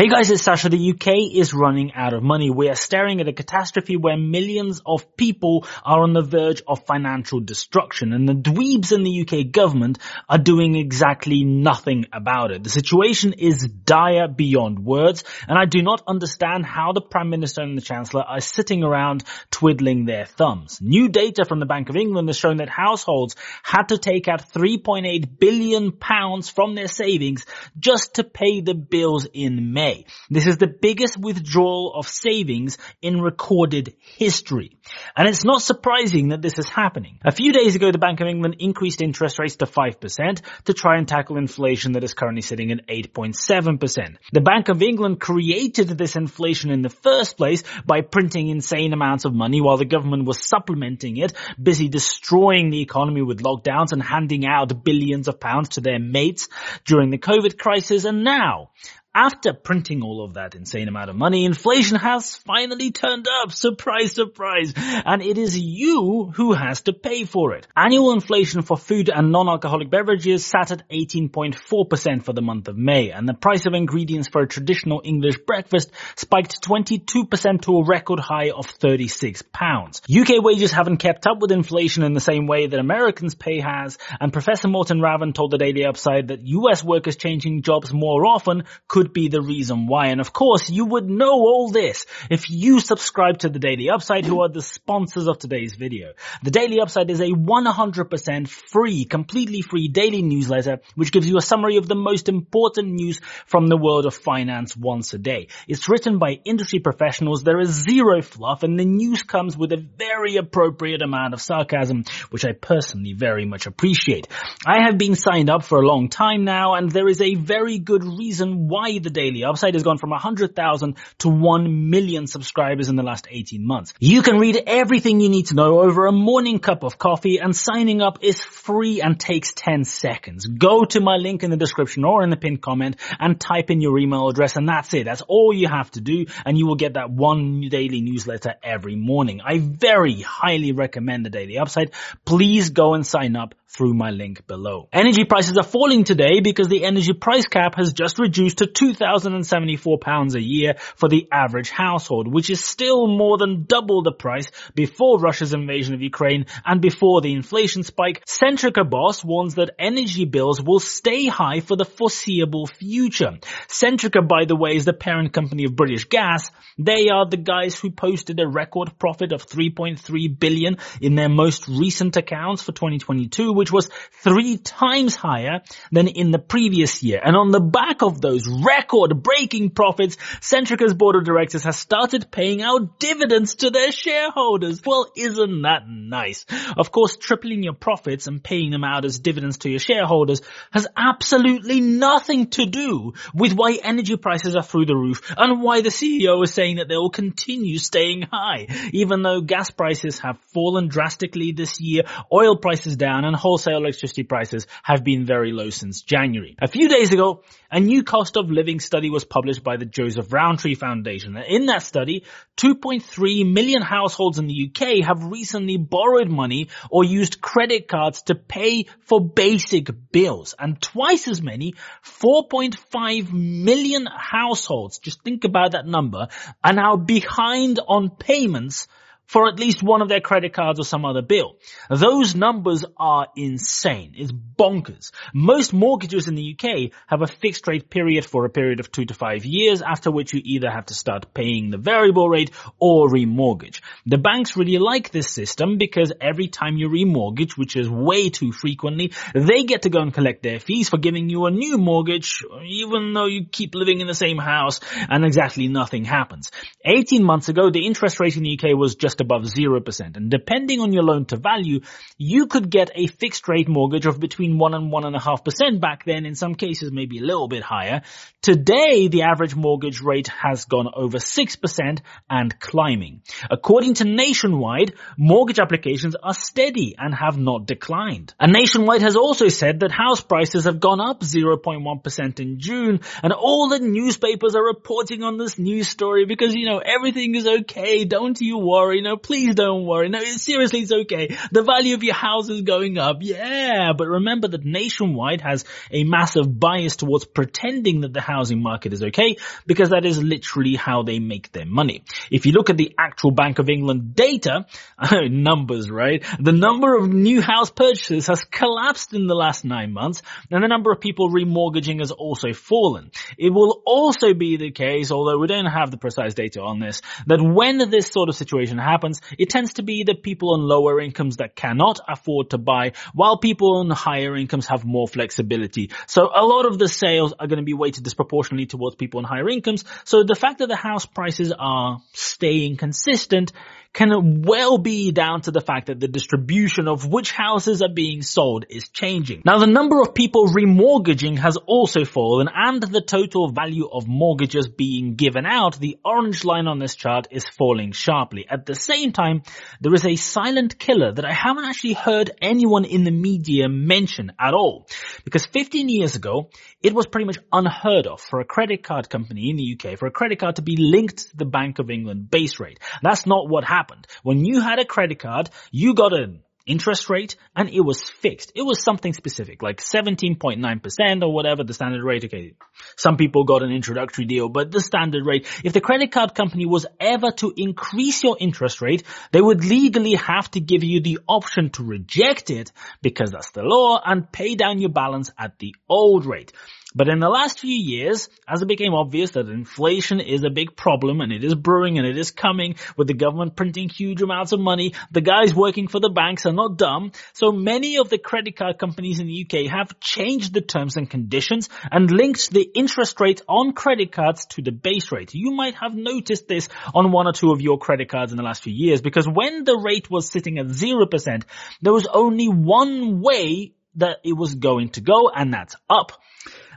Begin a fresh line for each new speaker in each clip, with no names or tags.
Hey guys, it's Sasha. The UK is running out of money. We are staring at a catastrophe where millions of people are on the verge of financial destruction and the dweebs in the UK government are doing exactly nothing about it. The situation is dire beyond words and I do not understand how the Prime Minister and the Chancellor are sitting around twiddling their thumbs. New data from the Bank of England has shown that households had to take out 3.8 billion pounds from their savings just to pay the bills in May. May. This is the biggest withdrawal of savings in recorded history. And it's not surprising that this is happening. A few days ago, the Bank of England increased interest rates to 5% to try and tackle inflation that is currently sitting at 8.7%. The Bank of England created this inflation in the first place by printing insane amounts of money while the government was supplementing it, busy destroying the economy with lockdowns and handing out billions of pounds to their mates during the COVID crisis. And now, after printing all of that insane amount of money, inflation has finally turned up. Surprise, surprise. And it is you who has to pay for it. Annual inflation for food and non-alcoholic beverages sat at 18.4% for the month of May, and the price of ingredients for a traditional English breakfast spiked 22% to a record high of 36 pounds. UK wages haven't kept up with inflation in the same way that Americans' pay has, and Professor Morten Ravn told the Daily Upside that US workers changing jobs more often could could be the reason why. And of course, you would know all this if you subscribe to the Daily Upside, who are the sponsors of today's video. The Daily Upside is a 100% free, completely free daily newsletter, which gives you a summary of the most important news from the world of finance once a day. It's written by industry professionals. There is zero fluff and the news comes with a very appropriate amount of sarcasm, which I personally very much appreciate. I have been signed up for a long time now and there is a very good reason why why the Daily Upside has gone from 100,000 to 1 million subscribers in the last 18 months. You can read everything you need to know over a morning cup of coffee and signing up is free and takes 10 seconds. Go to my link in the description or in the pinned comment and type in your email address and that's it. That's all you have to do and you will get that one daily newsletter every morning. I very highly recommend the Daily Upside. Please go and sign up through my link below. Energy prices are falling today because the energy price cap has just reduced to £2,074 a year for the average household, which is still more than double the price before Russia's invasion of Ukraine and before the inflation spike. Centrica boss warns that energy bills will stay high for the foreseeable future. Centrica, by the way, is the parent company of British Gas. They are the guys who posted a record profit of 3.3 billion in their most recent accounts for 2022, which was three times higher than in the previous year. And on the back of those record breaking profits, Centrica's board of directors has started paying out dividends to their shareholders. Well, isn't that nice? Of course, tripling your profits and paying them out as dividends to your shareholders has absolutely nothing to do with why energy prices are through the roof and why the CEO is saying that they will continue staying high. Even though gas prices have fallen drastically this year, oil prices down and wholesale electricity prices have been very low since January. A few days ago, a new cost of living study was published by the Joseph Rowntree Foundation. In that study, 2.3 million households in the UK have recently borrowed money or used credit cards to pay for basic bills. And twice as many, 4.5 million households, just think about that number, are now behind on payments for at least one of their credit cards or some other bill. Those numbers are insane. It's bonkers. Most mortgages in the UK have a fixed rate period for a period of two to five years, after which you either have to start paying the variable rate or remortgage. The banks really like this system because every time you remortgage, which is way too frequently, they get to go and collect their fees for giving you a new mortgage, even though you keep living in the same house and exactly nothing happens. 18 months ago, the interest rate in the UK was just above 0%. And depending on your loan to value, you could get a fixed rate mortgage of between 1 and 1.5% back then, in some cases maybe a little bit higher. Today, the average mortgage rate has gone over 6% and climbing. According to Nationwide, mortgage applications are steady and have not declined. And Nationwide has also said that house prices have gone up 0.1% in June, and all the newspapers are reporting on this news story because, you know, everything is okay, don't you worry, no No, please don't worry. No, seriously, it's okay. The value of your house is going up. Yeah, but remember that Nationwide has a massive bias towards pretending that the housing market is okay because that is literally how they make their money. If you look at the actual Bank of England data, oh, numbers, right? The number of new house purchases has collapsed in the last nine months and the number of people remortgaging has also fallen. It will also be the case, although we don't have the precise data on this, that when this sort of situation happens, it tends to be the people on lower incomes that cannot afford to buy, while people on higher incomes have more flexibility. So a lot of the sales are going to be weighted disproportionately towards people on higher incomes. So the fact that the house prices are staying consistent can well be down to the fact that the distribution of which houses are being sold is changing. Now the number of people remortgaging has also fallen and the total value of mortgages being given out, the orange line on this chart is falling sharply. At the same time, there is a silent killer that I haven't actually heard anyone in the media mention at all. Because 15 years ago, it was pretty much unheard of for a credit card company in the UK for a credit card to be linked to the Bank of England base rate. That's not what happened happened. When you had a credit card, you got an interest rate and it was fixed. It was something specific, like 17.9% or whatever the standard rate. Okay. Some people got an introductory deal, but the standard rate, if the credit card company was ever to increase your interest rate, they would legally have to give you the option to reject it because that's the law and pay down your balance at the old rate. But in the last few years, as it became obvious that inflation is a big problem and it is brewing and it is coming with the government printing huge amounts of money, the guys working for the banks are not dumb. So many of the credit card companies in the UK have changed the terms and conditions and linked the interest rate on credit cards to the base rate. You might have noticed this on one or two of your credit cards in the last few years because when the rate was sitting at 0%, there was only one way that it was going to go and that's up.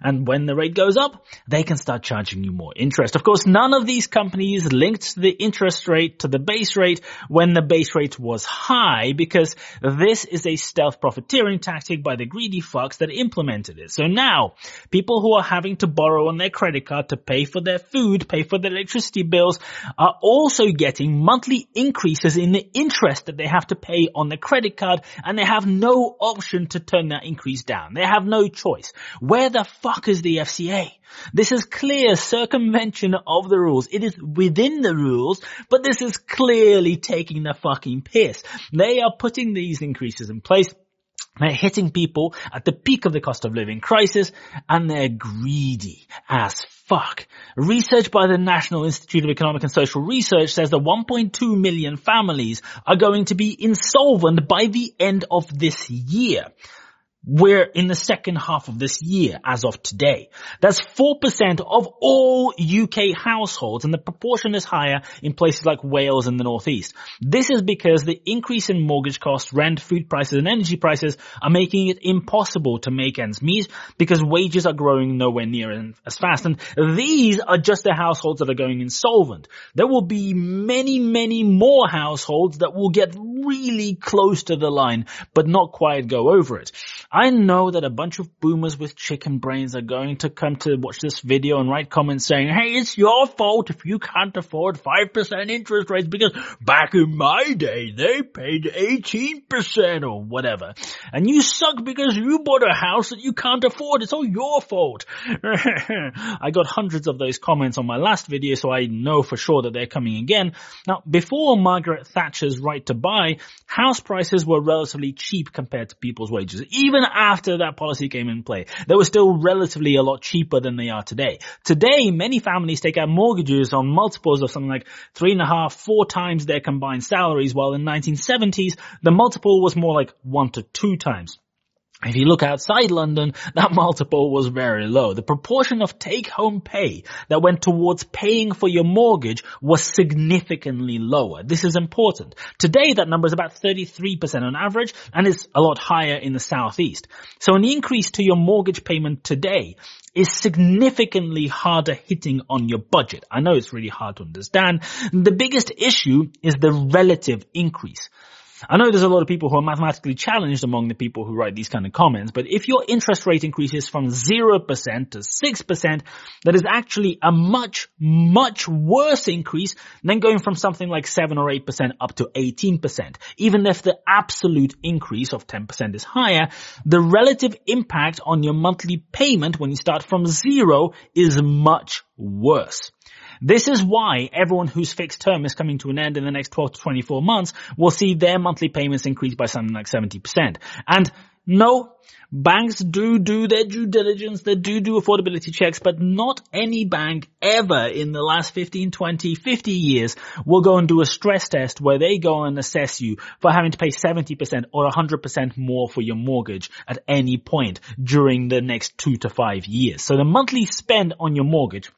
And when the rate goes up, they can start charging you more interest. Of course, none of these companies linked the interest rate to the base rate when the base rate was high because this is a stealth profiteering tactic by the greedy fucks that implemented it. So now, people who are having to borrow on their credit card to pay for their food, pay for their electricity bills, are also getting monthly increases in the interest that they have to pay on the credit card and they have no option to turn that increase down. They have no choice. Where the fuck is the FCA? This is clear circumvention of the rules. It is within the rules, but this is clearly taking the fucking piss. They are putting these increases in place. They're hitting people at the peak of the cost of living crisis and they're greedy as fuck. Research by the National Institute of Economic and Social Research says that 1.2 million families are going to be insolvent by the end of this year. We're in the second half of this year as of today. That's 4% of all UK households and the proportion is higher in places like Wales and the Northeast. This is because the increase in mortgage costs, rent, food prices and energy prices are making it impossible to make ends meet because wages are growing nowhere near as fast. And these are just the households that are going insolvent. There will be many, many more households that will get really close to the line, but not quite go over it. I know that a bunch of boomers with chicken brains are going to come to watch this video and write comments saying, hey, it's your fault if you can't afford 5% interest rates because back in my day, they paid 18% or whatever. And you suck because you bought a house that you can't afford. It's all your fault. I got hundreds of those comments on my last video, so I know for sure that they're coming again. Now, before Margaret Thatcher's right to buy, house prices were relatively cheap compared to people's wages. Even even after that policy came in play, they were still relatively a lot cheaper than they are today. Today, many families take out mortgages on multiples of something like three and a half, four times their combined salaries, while in 1970s, the multiple was more like one to two times. If you look outside London, that multiple was very low. The proportion of take-home pay that went towards paying for your mortgage was significantly lower. This is important. Today, that number is about 33% on average, and it's a lot higher in the southeast. So an increase to your mortgage payment today is significantly harder hitting on your budget. I know it's really hard to understand. The biggest issue is the relative increase. I know there's a lot of people who are mathematically challenged among the people who write these kind of comments, but if your interest rate increases from 0% to 6%, that is actually a much, much worse increase than going from something like 7 or 8% up to 18%. Even if the absolute increase of 10% is higher, the relative impact on your monthly payment when you start from zero is much worse. This is why everyone whose fixed term is coming to an end in the next 12 to 24 months will see their monthly payments increase by something like 70%. And no, banks do do their due diligence, they do do affordability checks, but not any bank ever in the last 15, 20, 50 years will go and do a stress test where they go and assess you for having to pay 70% or 100% more for your mortgage at any point during the next two to five years. So the monthly spend on your mortgage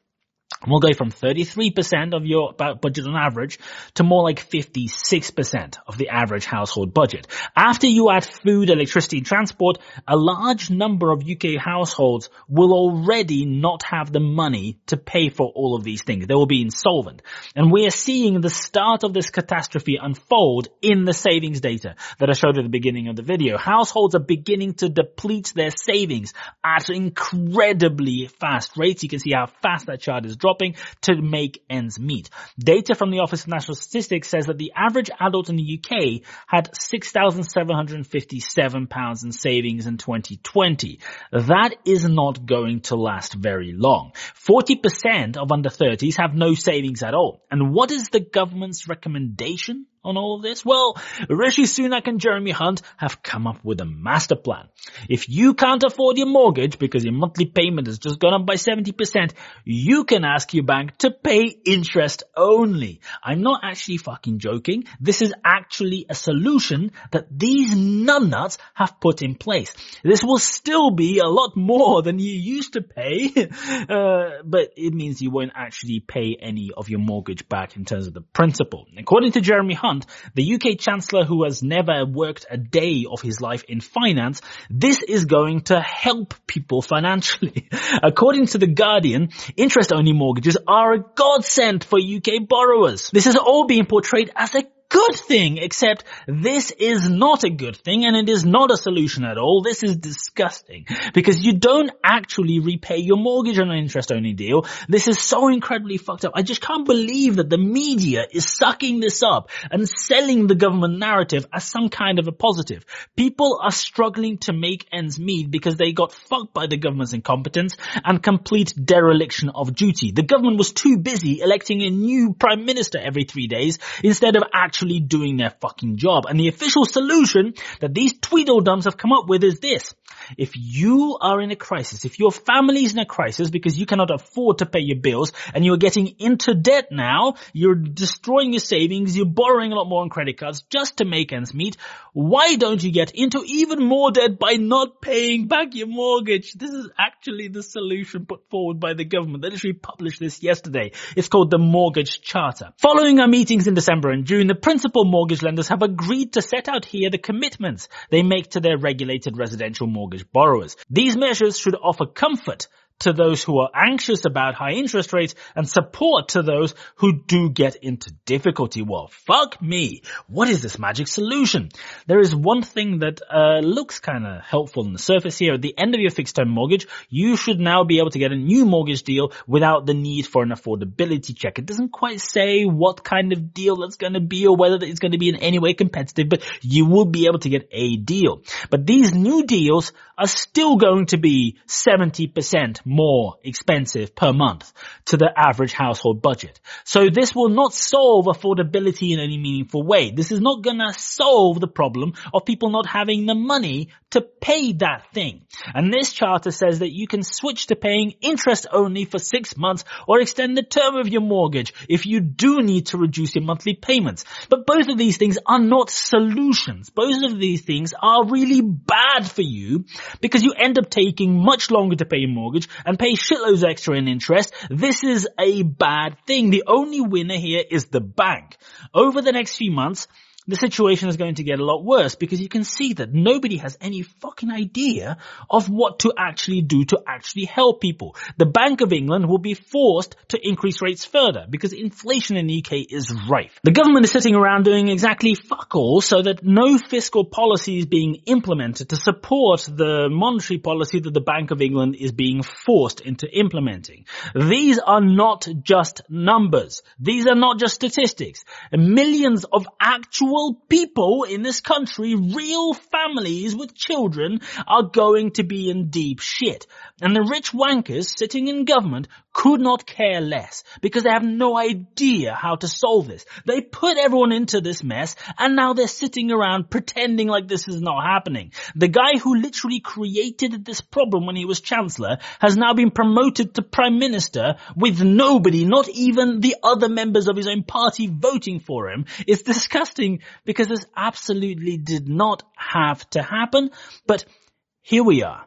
will go from 33% of your budget on average to more like 56% of the average household budget. After you add food, electricity, and transport, a large number of UK households will already not have the money to pay for all of these things. They will be insolvent. And we are seeing the start of this catastrophe unfold in the savings data that I showed at the beginning of the video. Households are beginning to deplete their savings at incredibly fast rates. You can see how fast that chart is dropping to make ends meet. Data from the Office of National Statistics says that the average adult in the UK had £6,757 in savings in 2020. That is not going to last very long. 40% of under 30s have no savings at all. And what is the government's recommendation? On all of this? Well, Rishi Sunak and Jeremy Hunt have come up with a master plan. If you can't afford your mortgage because your monthly payment has just gone up by 70%, you can ask your bank to pay interest only. I'm not actually fucking joking. This is actually a solution that these numbnuts have put in place. This will still be a lot more than you used to pay, uh, but it means you won't actually pay any of your mortgage back in terms of the principal. According to Jeremy Hunt, The UK Chancellor who has never worked a day of his life in finance, this is going to help people financially. According to The Guardian, interest-only mortgages are a godsend for UK borrowers. This is all being portrayed as a good thing, except this is not a good thing and it is not a solution at all. This is disgusting because you don't actually repay your mortgage on an interest only deal. This is so incredibly fucked up. I just can't believe that the media is sucking this up and selling the government narrative as some kind of a positive. People are struggling to make ends meet because they got fucked by the government's incompetence and complete dereliction of duty. The government was too busy electing a new prime minister every three days instead of actually actually doing their fucking job. And the official solution that these Tweedledums have come up with is this. If you are in a crisis, if your family is in a crisis because you cannot afford to pay your bills and you're getting into debt now, you're destroying your savings, you're borrowing a lot more on credit cards just to make ends meet, why don't you get into even more debt by not paying back your mortgage? This is actually the solution put forward by the government. They literally published this yesterday. It's called the Mortgage Charter. Following our meetings in December and June, the principal mortgage lenders have agreed to set out here the commitments they make to their regulated residential mortgage borrowers. These measures should offer comfort to those who are anxious about high interest rates and support to those who do get into difficulty. Well, fuck me. What is this magic solution? There is one thing that uh, looks kind of helpful on the surface here. At the end of your fixed term mortgage, you should now be able to get a new mortgage deal without the need for an affordability check. It doesn't quite say what kind of deal that's going to be or whether it's going to be in any way competitive, but you will be able to get a deal. But these new deals are still going to be 70% more expensive per month to the average household budget. So this will not solve affordability in any meaningful way. This is not gonna solve the problem of people not having the money to pay that thing. And this charter says that you can switch to paying interest only for six months or extend the term of your mortgage if you do need to reduce your monthly payments. But both of these things are not solutions. Both of these things are really bad for you because you end up taking much longer to pay your mortgage and pay shitloads extra in interest, this is a bad thing. The only winner here is the bank. Over the next few months, the situation is going to get a lot worse because you can see that nobody has any fucking idea of what to actually do to actually help people. The Bank of England will be forced to increase rates further because inflation in the UK is rife. The government is sitting around doing exactly fuck all so that no fiscal policy is being implemented to support the monetary policy that the Bank of England is being forced into implementing. These are not just numbers. These are not just statistics. Millions of actual actual people in this country, real families with children are going to be in deep shit. And the rich wankers sitting in government could not care less because they have no idea how to solve this. They put everyone into this mess and now they're sitting around pretending like this is not happening. The guy who literally created this problem when he was chancellor has now been promoted to prime minister with nobody, not even the other members of his own party voting for him. It's disgusting because this absolutely did not have to happen, but here we are.